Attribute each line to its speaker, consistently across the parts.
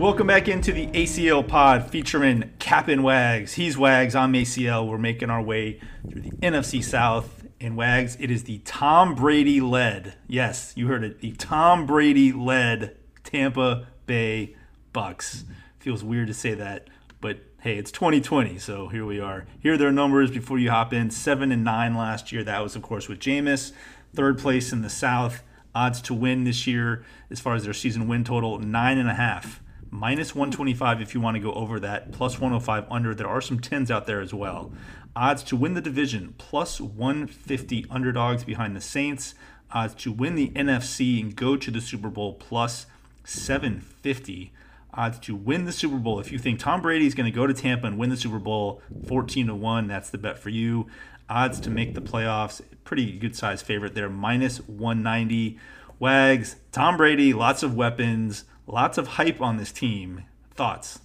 Speaker 1: Welcome back into the ACL pod featuring Captain Wags. He's Wags, I'm ACL. We're making our way through the NFC South. And Wags, it is the Tom Brady led, yes, you heard it, the Tom Brady led Tampa Bay Bucs. Feels weird to say that, but hey, it's 2020, so here we are. Here are their numbers before you hop in. Seven and nine last year. That was, of course, with Jameis. Third place in the South. Odds to win this year, as far as their season win total, nine and a half minus 125 if you want to go over that, plus 105 under. There are some 10s out there as well. Odds to win the division, plus 150 underdogs behind the Saints. Odds to win the NFC and go to the Super Bowl, plus 750. Odds to win the Super Bowl. If you think Tom Brady is going to go to Tampa and win the Super Bowl, 14 to 1, that's the bet for you. Odds to make the playoffs, pretty good size favorite there, minus 190. Wags, Tom Brady, lots of weapons, lots of hype on this team. Thoughts?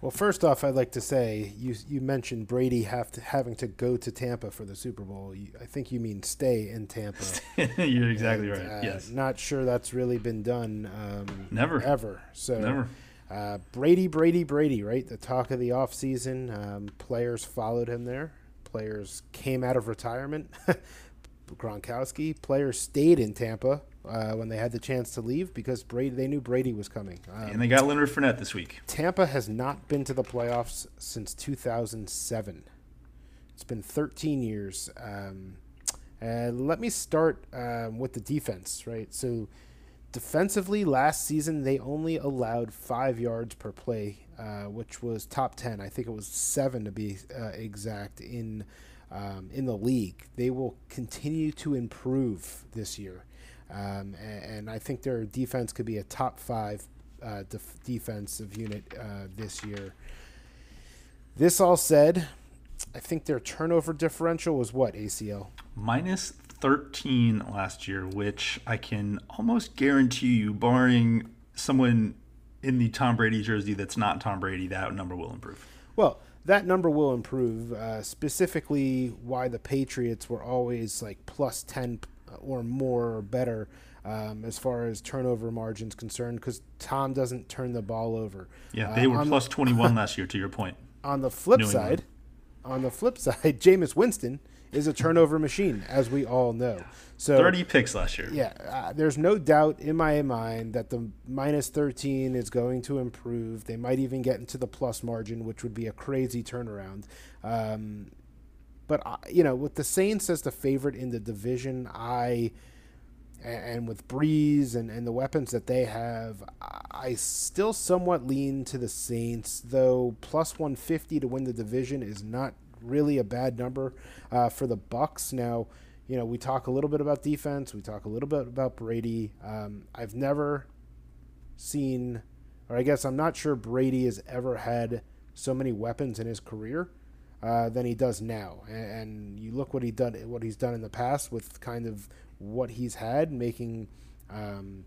Speaker 2: Well, first off, I'd like to say you you mentioned Brady have to, having to go to Tampa for the Super Bowl. You, I think you mean stay in Tampa.
Speaker 1: You're exactly
Speaker 2: And,
Speaker 1: right.
Speaker 2: uh,
Speaker 1: yes.
Speaker 2: Not sure that's really been done. Um,
Speaker 1: Never.
Speaker 2: Ever. So
Speaker 1: Never.
Speaker 2: Uh, Brady, Brady, Brady, right? The talk of the offseason. Um, players followed him there. Players came out of retirement. Gronkowski. Players stayed in Tampa uh, when they had the chance to leave because Brady. They knew Brady was coming. Um,
Speaker 1: And they got Leonard Fournette this week.
Speaker 2: Tampa has not been to the playoffs since 2007. It's been 13 years. Um, and let me start um, with the defense, right? So, defensively, last season, they only allowed five yards per play, uh, which was top 10. I think it was seven to be uh, exact in. Um, in the league, they will continue to improve this year, um, and, and I think their defense could be a top five uh, def- defensive unit uh, this year. This all said, I think their turnover differential was what ACL.
Speaker 1: Minus 13 last year, which I can almost guarantee you, barring someone in the Tom Brady jersey that's not Tom Brady, that number will improve.
Speaker 2: Well, that number will improve. Uh, specifically, why the Patriots were always like plus ten or more or better um, as far as turnover margins concerned, because Tom doesn't turn the ball over.
Speaker 1: Yeah, they
Speaker 2: Uh,
Speaker 1: were plus 21 last year, to your point.
Speaker 2: On the flip
Speaker 1: New England.
Speaker 2: side, on the flip side, Jameis Winston is a turnover machine, as we all know. So
Speaker 1: 30 picks last year.
Speaker 2: yeah, uh, there's no doubt in my mind that the minus 13 is going to improve. They might even get into the plus margin, which would be a crazy turnaround. Um, but you know, with the Saints as the favorite in the division, I and, with Brees and, and the weapons that they have, I- I still somewhat lean to the Saints. Though plus 150 to win the division is not really a bad number uh, for the Bucs. Now, you know, we talk a little bit about defense. We talk a little bit about Brady. Um, I've never seen, or I guess I'm not sure Brady has ever had so many weapons in his career uh, than he does now. And, and you look what he done, what he's done in the past with kind of what he's had, making, um,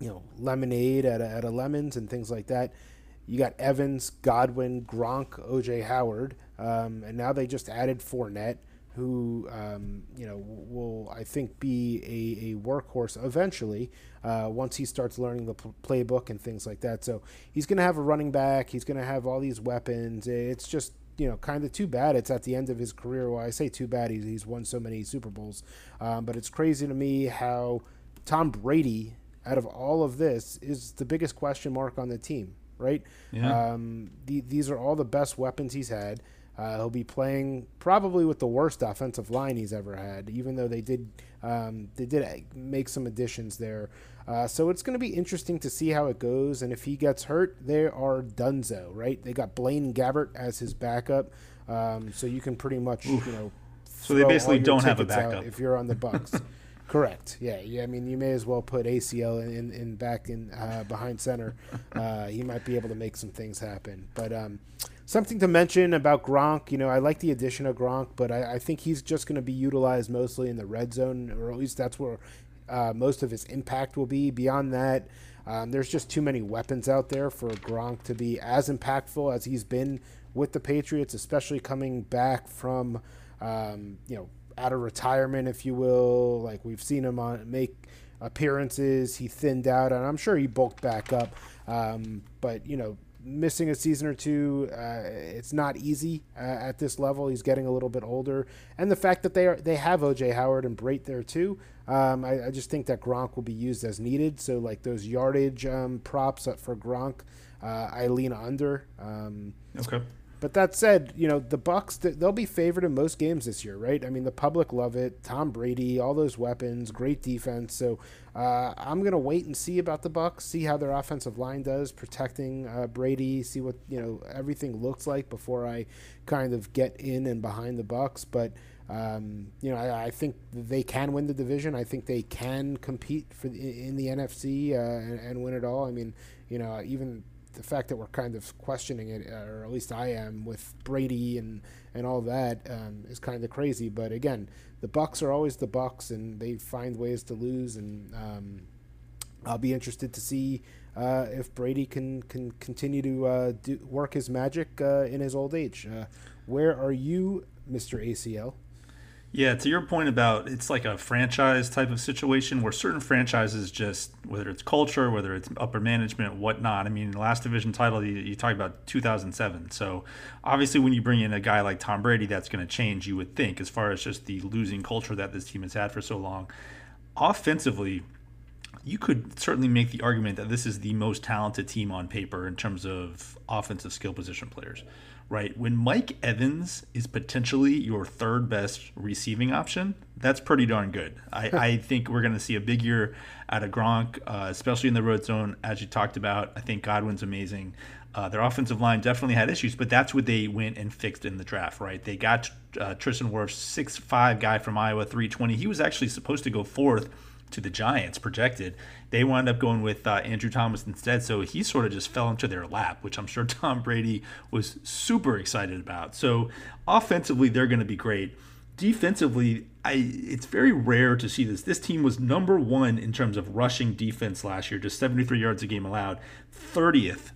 Speaker 2: you know, lemonade out of, out of lemons and things like that. You got Evans, Godwin, Gronk, OJ Howard, um, and now they just added Fournette, who um, you know will I think be a, a workhorse eventually uh, once he starts learning the pl- playbook and things like that. So he's going to have a running back. He's going to have all these weapons. It's just you know kind of too bad. It's at the end of his career. Well, I say too bad. He's, he's won so many Super Bowls, um, but it's crazy to me how Tom Brady, out of all of this, is the biggest question mark on the team. Right?
Speaker 1: Yeah.
Speaker 2: Um, the, these are all the best weapons he's had. Uh, he'll be playing probably with the worst offensive line he's ever had, even though they did um, they did make some additions there. Uh, so it's going to be interesting to see how it goes. And if he gets hurt, they are donezo, right? They got Blaine Gabbert as his backup, um, so you can pretty much you know.
Speaker 1: So they basically don't have a backup.
Speaker 2: if you're on the Bucs. Correct. Yeah. Yeah. I mean, you may as well put ACL in, in, back in uh, behind center. Uh, he might be able to make some things happen. But um, something to mention about Gronk. You know, I like the addition of Gronk, but I, I think he's just going to be utilized mostly in the red zone, or at least that's where uh, most of his impact will be. Beyond that, um, there's just too many weapons out there for Gronk to be as impactful as he's been with the Patriots, especially coming back from, um, you know, out of retirement, if you will. Like we've seen him on make appearances. He thinned out, and I'm sure he bulked back up. Um, but you know, missing a season or two, uh, it's not easy uh, at this level. He's getting a little bit older, and the fact that they are they have OJ Howard and Brate there too. Um, I, I, just think that Gronk will be used as needed. So like those yardage um, props for Gronk, uh, I lean under. Um,
Speaker 1: okay.
Speaker 2: But that said, you know the Bucs they'll be favored in most games this year, right? I mean the public love it. Tom Brady, all those weapons, great defense. So uh, I'm gonna wait and see about the Bucs, see how their offensive line does protecting uh, Brady, see what you know everything looks like before I kind of get in and behind the Bucs. But um, you know I, I, think they can win the division. I think they can compete for the, in the NFC uh, and, and win it all. I mean you know even the fact that we're kind of questioning it, or at least I am, with Brady and and all that um, is kind of crazy. But again, the Bucs are always the Bucs, and they find ways to lose. And um, I'll be interested to see uh, if Brady can can continue to uh, do, work his magic uh, in his old age. Uh, where are you, Mister ACL?
Speaker 1: Yeah, to your point about it's like a franchise type of situation where certain franchises just, whether it's culture, whether it's upper management, whatnot. I mean, the last division title, you, you talk about 2007. So obviously, when you bring in a guy like Tom Brady, that's going to change, you would think, as far as just the losing culture that this team has had for so long. Offensively, you could certainly make the argument that this is the most talented team on paper in terms of offensive skill position players right? When Mike Evans is potentially your third best receiving option, that's pretty darn good. I, I think we're going to see a big year out of Gronk, uh, especially in the red zone, as you talked about. I think Godwin's amazing. Uh, their offensive line definitely had issues, but that's what they went and fixed in the draft, right? They got uh, Tristan Wirfs, six five guy from Iowa, 320. He was actually supposed to go fourth to the Giants projected. They wound up going with uh, Andrew Thomas instead, so he sort of just fell into their lap, which I'm sure Tom Brady was super excited about. So offensively, they're going to be great. Defensively, I it's very rare to see this. This team was number one in terms of rushing defense last year, just 73 yards a game allowed, 30th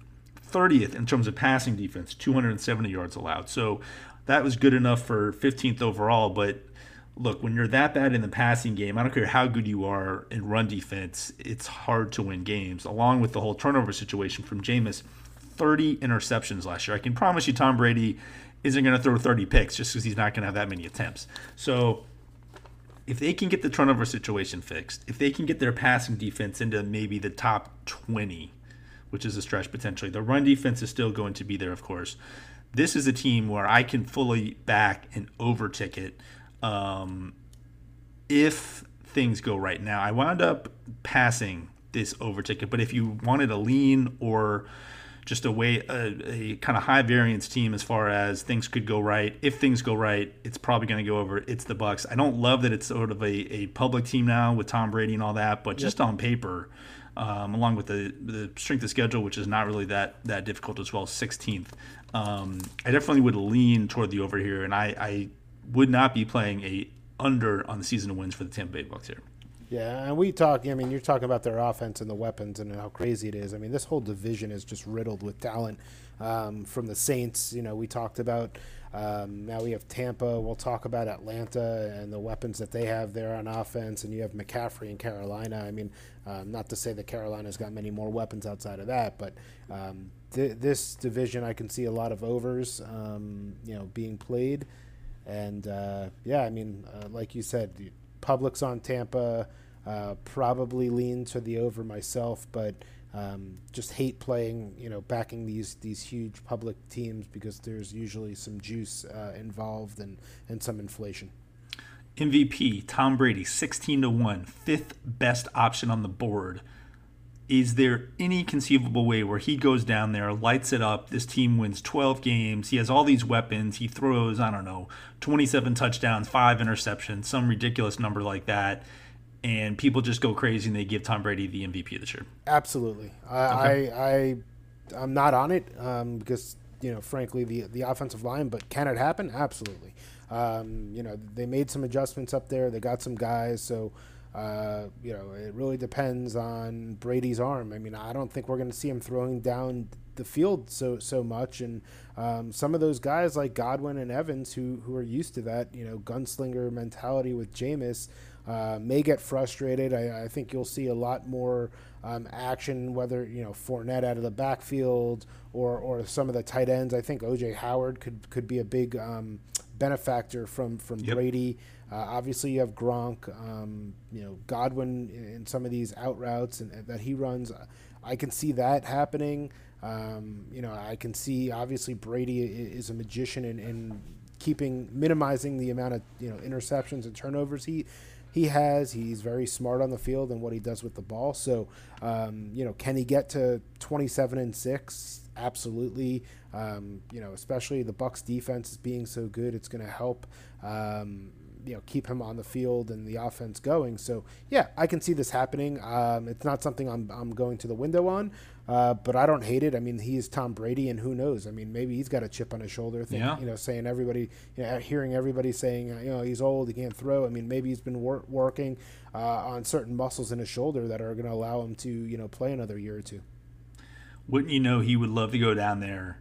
Speaker 1: 30th in terms of passing defense, 270 yards allowed. So that was good enough for 15th overall, but look, when you're that bad in the passing game, I don't care how good you are in run defense, it's hard to win games. Along with the whole turnover situation from Jameis, 30 interceptions last year. I can promise you, Tom Brady isn't going to throw 30 picks just because he's not going to have that many attempts. So if they can get the turnover situation fixed, if they can get their passing defense into maybe the top 20, which is a stretch potentially, the run defense is still going to be there, of course. This is a team where I can fully back an over ticket um, if things go right. Now, I wound up passing this over ticket, but if you wanted a lean or just a way a, a kind of high variance team as far as things could go right. If things go right, it's probably going to go over. It's the Bucs. I don't love that it's sort of a, a public team now with Tom Brady and all that, but just yep. on paper, um, along with the the strength of schedule, which is not really that that difficult as well, 16th. Um, I definitely would lean toward the over here, and I, I would not be playing a under on the season of wins for the Tampa Bay Bucs here.
Speaker 2: Yeah, and we talk. I mean, you're talking about their offense and the weapons and how crazy it is. I mean, this whole division is just riddled with talent. Um, from the Saints, you know, we talked about. Um, now we have Tampa. We'll talk about Atlanta and the weapons that they have there on offense. And you have McCaffrey in Carolina. I mean, um, not to say that Carolina's got many more weapons outside of that, but um, th- this division, I can see a lot of overs, um, you know, being played. And uh, yeah, I mean, uh, like you said, Publix on Tampa. Uh, probably lean to the over myself, but um, just hate playing, you know, backing these these huge public teams because there's usually some juice uh, involved and and some inflation.
Speaker 1: MVP Tom Brady, sixteen to one, fifth best option on the board is there any conceivable way where he goes down there, lights it up, this team wins 12 games, he has all these weapons, he throws, I don't know, 27 touchdowns, 5 interceptions, some ridiculous number like that. and people just go crazy and they give Tom Brady the MVP of this year.
Speaker 2: Absolutely, I okay. I, I I'm not on it um, because you know, frankly, the the offensive line. But can it happen? Absolutely. Um, you know, they made some adjustments up there. They got some guys, so. Uh, you know, it really depends on Brady's arm. I mean, I don't think we're going to see him throwing down the field so so much, and um, some of those guys like Godwin and Evans, who who are used to that, you know, gunslinger mentality with Jameis, uh, may get frustrated. I, I, think you'll see a lot more um, action, whether you know Fournette out of the backfield or or some of the tight ends. I think OJ Howard could could be a big um, benefactor from from yep. Brady. Uh, obviously, you have Gronk, um, you know Godwin in, some of these out routes and, and, that he runs. I can see that happening. Um, you know, I can see obviously Brady is a magician in, in keeping minimizing the amount of you know interceptions and turnovers he he has. He's very smart on the field and what he does with the ball. So, um, you know, can he get to 27 and six? Absolutely. Um, you know, especially the Bucs defense is being so good, it's going to help. Um, you know keep him on the field and the offense going. So yeah, I can see this happening. Um, it's not something I'm I'm going to the window on, uh, but I don't hate it. I mean, he's Tom Brady, and who knows? I mean, maybe he's got a chip on his shoulder. Yeah. You know, saying everybody, you know, hearing everybody saying, uh, you know, he's old, he can't throw. I mean, maybe he's been wor- working uh, on certain muscles in his shoulder that are going to allow him to, you know, play another year or two.
Speaker 1: Wouldn't you know he would love to go down there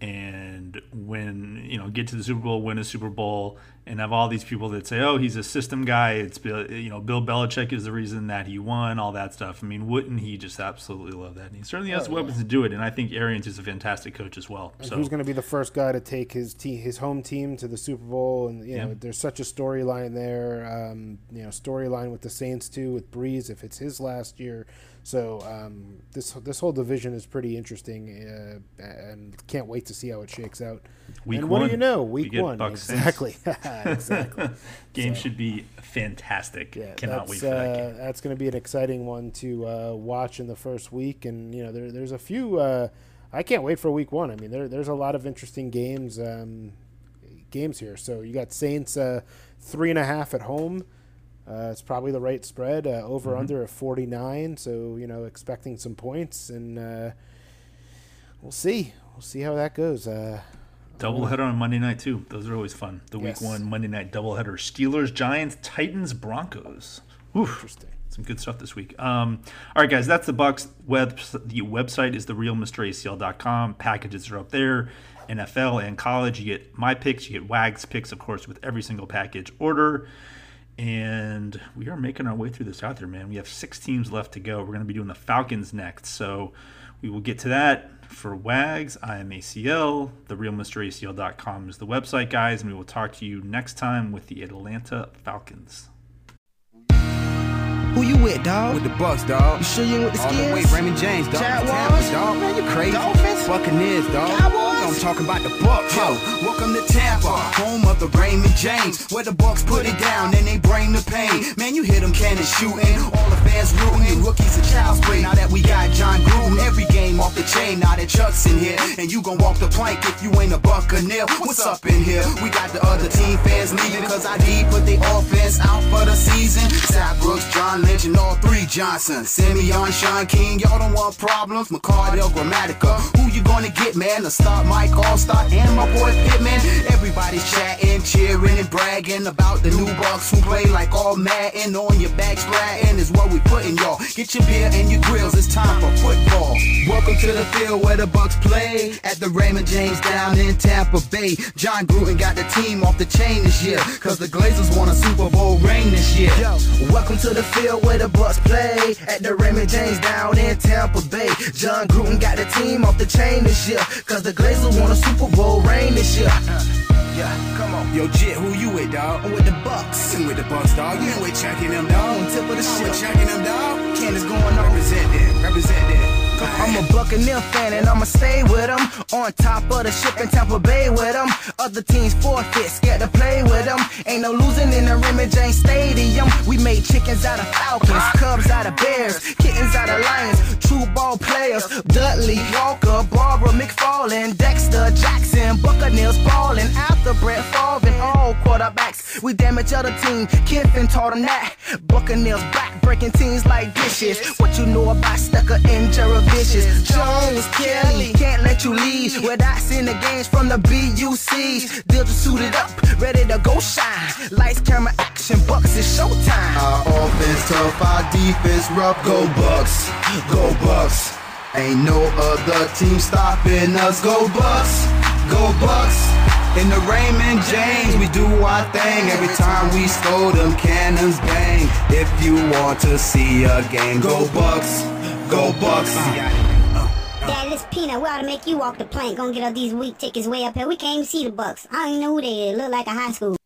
Speaker 1: and win, you know, get to the Super Bowl, win a Super Bowl, and have all these people that say, "Oh, he's a system guy." It's you know, Bill Belichick is the reason that he won, all that stuff. I mean, wouldn't he just absolutely love that? And he certainly has oh, weapons yeah. to do it. And I think Arians is a fantastic coach as well.
Speaker 2: And
Speaker 1: so
Speaker 2: who's going to be the first guy to take his team, his home team, to the Super Bowl? And you know, yeah. there's such a storyline there. Um, you know, storyline with the Saints too, with Brees if it's his last year. So um, this this whole division is pretty interesting, uh, and can't wait to see how it shakes out.
Speaker 1: Week
Speaker 2: and
Speaker 1: what
Speaker 2: one, do you know? Week one,
Speaker 1: Bucs
Speaker 2: exactly, exactly.
Speaker 1: game so, should be fantastic. Yeah, Cannot wait for uh, that game.
Speaker 2: That's going to be an exciting one to uh, watch in the first week, and you know, there, there's a few. Uh, I can't wait for week one. I mean, there, there's a lot of interesting games um, games here. So you got Saints uh, three and a half at home. Uh, it's probably the right spread. Uh, over mm-hmm. under of 49. So, you know, expecting some points. And uh, we'll see. We'll see how that goes.
Speaker 1: Doubleheader on Monday night, too. Those are always fun. The yes. week one Monday night doubleheader Steelers, Giants, Titans, Broncos. Oof. Interesting. Some good stuff this week. Um, all right, guys, that's the Bucs. Web, the website is therealmracl.com. Packages are up there. NFL and college. You get my picks, you get WAG's picks, of course, with every single package order. And we are making our way through this out there, man. We have six teams left to go. We're going to be doing the Falcons next. So we will get to that. For WAGs, I am ACL. TheRealMrACL.com is the website, guys. And we will talk to you next time with the Atlanta Falcons.
Speaker 3: Who you with, dog?
Speaker 4: With the Bucs, dog.
Speaker 3: You sure you ain't with the Skins?
Speaker 4: All the way, Raymond James, dog.
Speaker 3: Jaguars?
Speaker 4: dog.
Speaker 3: Man, you crazy.
Speaker 4: Dolphins? Buccaneers, dog.
Speaker 3: Cowboys?
Speaker 4: I'm talking about the Bucs, yo. Welcome to Tampa, home of the Raymond James, where the Bucs put it down and they bring the pain. Man, you hear them cannons shooting, all the fans rooting, rookies and child's play. Now that we got Jon Gruden, every game off the chain. Now that Chuck's in here, and you gon' walk the plank if you ain't a Buccaneer. What's up in here? We got the other team fans leaving, cause ID put the offense out for the season. John Lynch, and all three Johnson. Simeon, Sean King, y'all don't want problems. McCarty, Gramatica. Who you gonna get, man? The start Mike Alstott and my boy Pittman. Everybody's chatting, cheering, and bragging about the new Bucs who play like all Madden on your back splatting is what we putting y'all. Get your beer and your grills, it's time for football. Welcome to the field where the Bucs play at the Raymond James down in Tampa Bay. Jon Gruden got the team off the chain this year, cause the Glazers won a Super Bowl ring
Speaker 3: Yo, welcome to the field where the Bucs play at the Raymond James down in Tampa Bay. Jon Gruden got the team off the chain this year, cause the Glazers won a Super Bowl ring this year. Uh-huh.
Speaker 4: Yeah, come on. Yo, Jit, who you with, dog?
Speaker 3: I'm with the Bucs.
Speaker 4: I'm with the Bucs, dog. You ain't with checking them, dog.
Speaker 3: On tip of the ship.
Speaker 4: checking them, dog.
Speaker 3: Candace going on.
Speaker 4: Represent them. Represent them.
Speaker 3: I'm a Buccaneer fan and I'ma stay with them. On top of the ship in Tampa Bay with them. Other teams forfeit, scared to play with them. Ain't no losing in the Raymond James Stadium. We made chickens out of falcons, cubs out of bears, kittens out of lions, true ball players. Dudley, Walker, Barbara, McFarland, Dexter, Jackson, Buccaneers balling after Brett Favre all quarterbacks. We damage other team. Kiffin taught them that. Buccaneers back breaking teams like dishes. What you know about Stucker and Vicious? Jones, Kelly, can't let you leave without seeing the games from the BUCs. To suited up, ready to go shine. Lights, camera, action, bucks, it's showtime.
Speaker 4: Our offense tough, our defense rough. Go Bucs, go Bucs. Ain't no other team stopping us. Go Bucs, go Bucs. In the Raymond James, we do our thing. Every time we score, them cannons bang. If you want to see a game, go Bucs, go Bucs.
Speaker 5: Dad, this peanut, we ought to make you walk the plank. Gonna get all these weak tickets way up here. We can't even see the Bucs. I don't even know who they is. Look like a high school.